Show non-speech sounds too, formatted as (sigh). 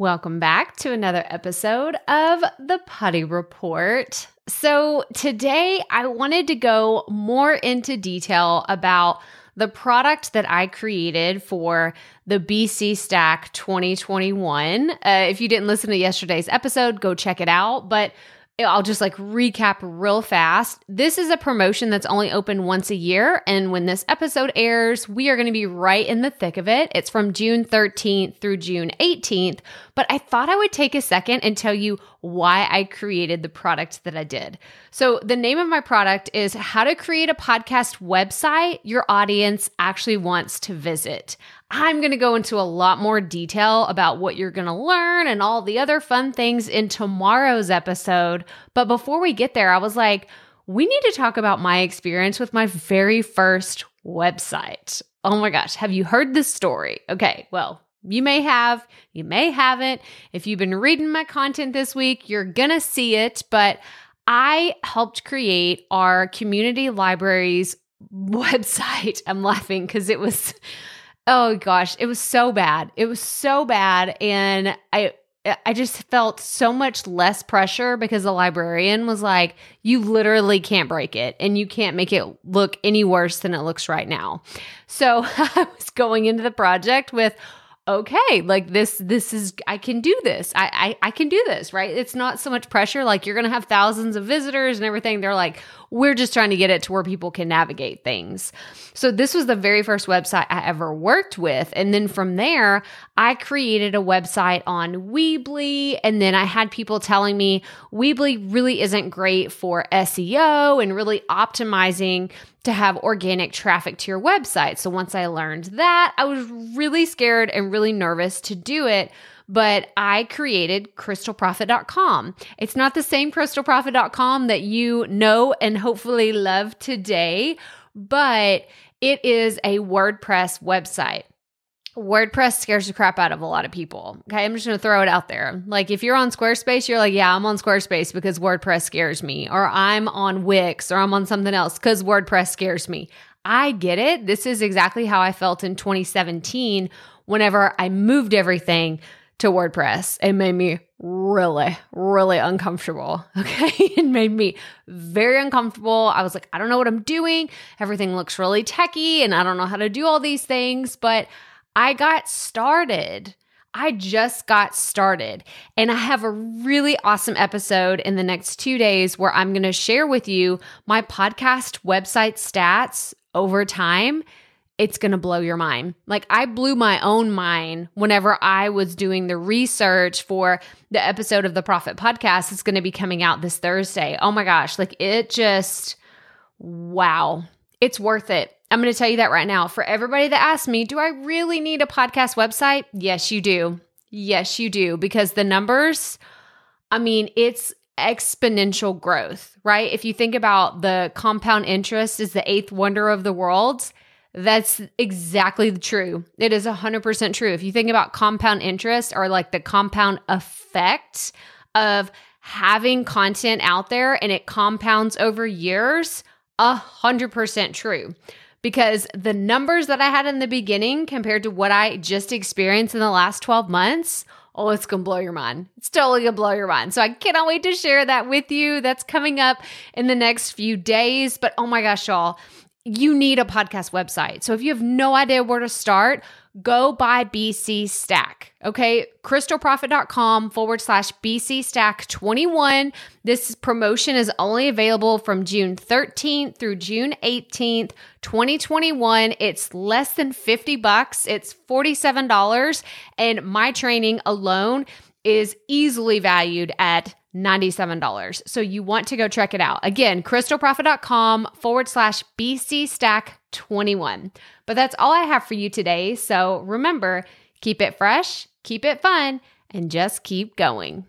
Welcome back to another episode of the Putty Report. So, today I wanted to go more into detail about the product that I created for the BC Stack 2021. Uh, if you didn't listen to yesterday's episode, go check it out. But I'll just like recap real fast. This is a promotion that's only open once a year. And when this episode airs, we are going to be right in the thick of it. It's from June 13th through June 18th. But I thought I would take a second and tell you why I created the product that I did. So, the name of my product is How to Create a Podcast Website Your Audience Actually Wants to Visit. I'm going to go into a lot more detail about what you're going to learn and all the other fun things in tomorrow's episode. But before we get there, I was like, we need to talk about my experience with my very first website. Oh my gosh, have you heard this story? Okay, well, you may have, you may haven't. If you've been reading my content this week, you're gonna see it. But I helped create our community libraries (laughs) website. I'm laughing because it was Oh gosh, it was so bad. It was so bad and I I just felt so much less pressure because the librarian was like, you literally can't break it and you can't make it look any worse than it looks right now. So (laughs) I was going into the project with, okay, like this, this is, I can do this. I, I, I can do this, right? It's not so much pressure. Like you're to have thousands of visitors and everything. They're like, we're just trying to get it to where people can navigate things. So this was the very first website I ever worked with. And then from there, I created a website on Weebly. And then I had people telling me Weebly really isn't great for SEO and really optimizing to have organic traffic to your website. So once I learned that, I was really scared and really nervous to do it but I created krystalproffitt.com. It's not the same krystalproffitt.com that you know and hopefully love today, but it is a WordPress website. WordPress scares the crap out of a lot of people. Okay, I'm just gonna throw it out there. Like, if you're on Squarespace, you're like, yeah, I'm on Squarespace because WordPress scares me, or I'm on Wix, or I'm on something else because WordPress scares me. I get it. This is exactly how I felt in 2017 whenever I moved everything to WordPress. It made me really, really uncomfortable. (laughs) Okay. it made me very uncomfortable. I was like, I don't know what I'm doing. Everything looks really techy and I don't know how to do all these things, but I got started. I just got started. And I have a really awesome episode in the next two days where I'm going to share with you my podcast website stats over time it's going to blow your mind. Like I blew my own mind whenever I was doing the research for the episode of the Proffitt Podcast. It's going to be coming out this Thursday. Oh my gosh, like it just wow. It's worth it. I'm going to tell you that right now. For everybody that asks me, do I really need a podcast website? Yes, you do. Yes, you do because the numbers I mean, it's exponential growth, right? If you think about the compound interest is the eighth wonder of the world, that's exactly true. It is 100% true. If you think about compound interest or like the compound effect of having content out there and it compounds over years, 100% true. Because the numbers that I had in the beginning compared to what I just experienced in the last 12 months, oh, it's gonna blow your mind. It's totally gonna blow your mind. So I cannot wait to share that with you. That's coming up in the next few days. But oh my gosh, y'all, you need a podcast website. So if you have no idea where to start, go buy BC Stack. Okay. KrystalProffitt.com forward slash BC Stack 21. This promotion is only available from June 13th through June 18th, 2021. It's less than 50 bucks. It's $47. And my training alone is easily valued at $97. So you want to go check it out. Again, krystalproffitt.com forward slash BC stack 21. But that's all I have for you today. So remember, keep it fresh, keep it fun, and just keep going.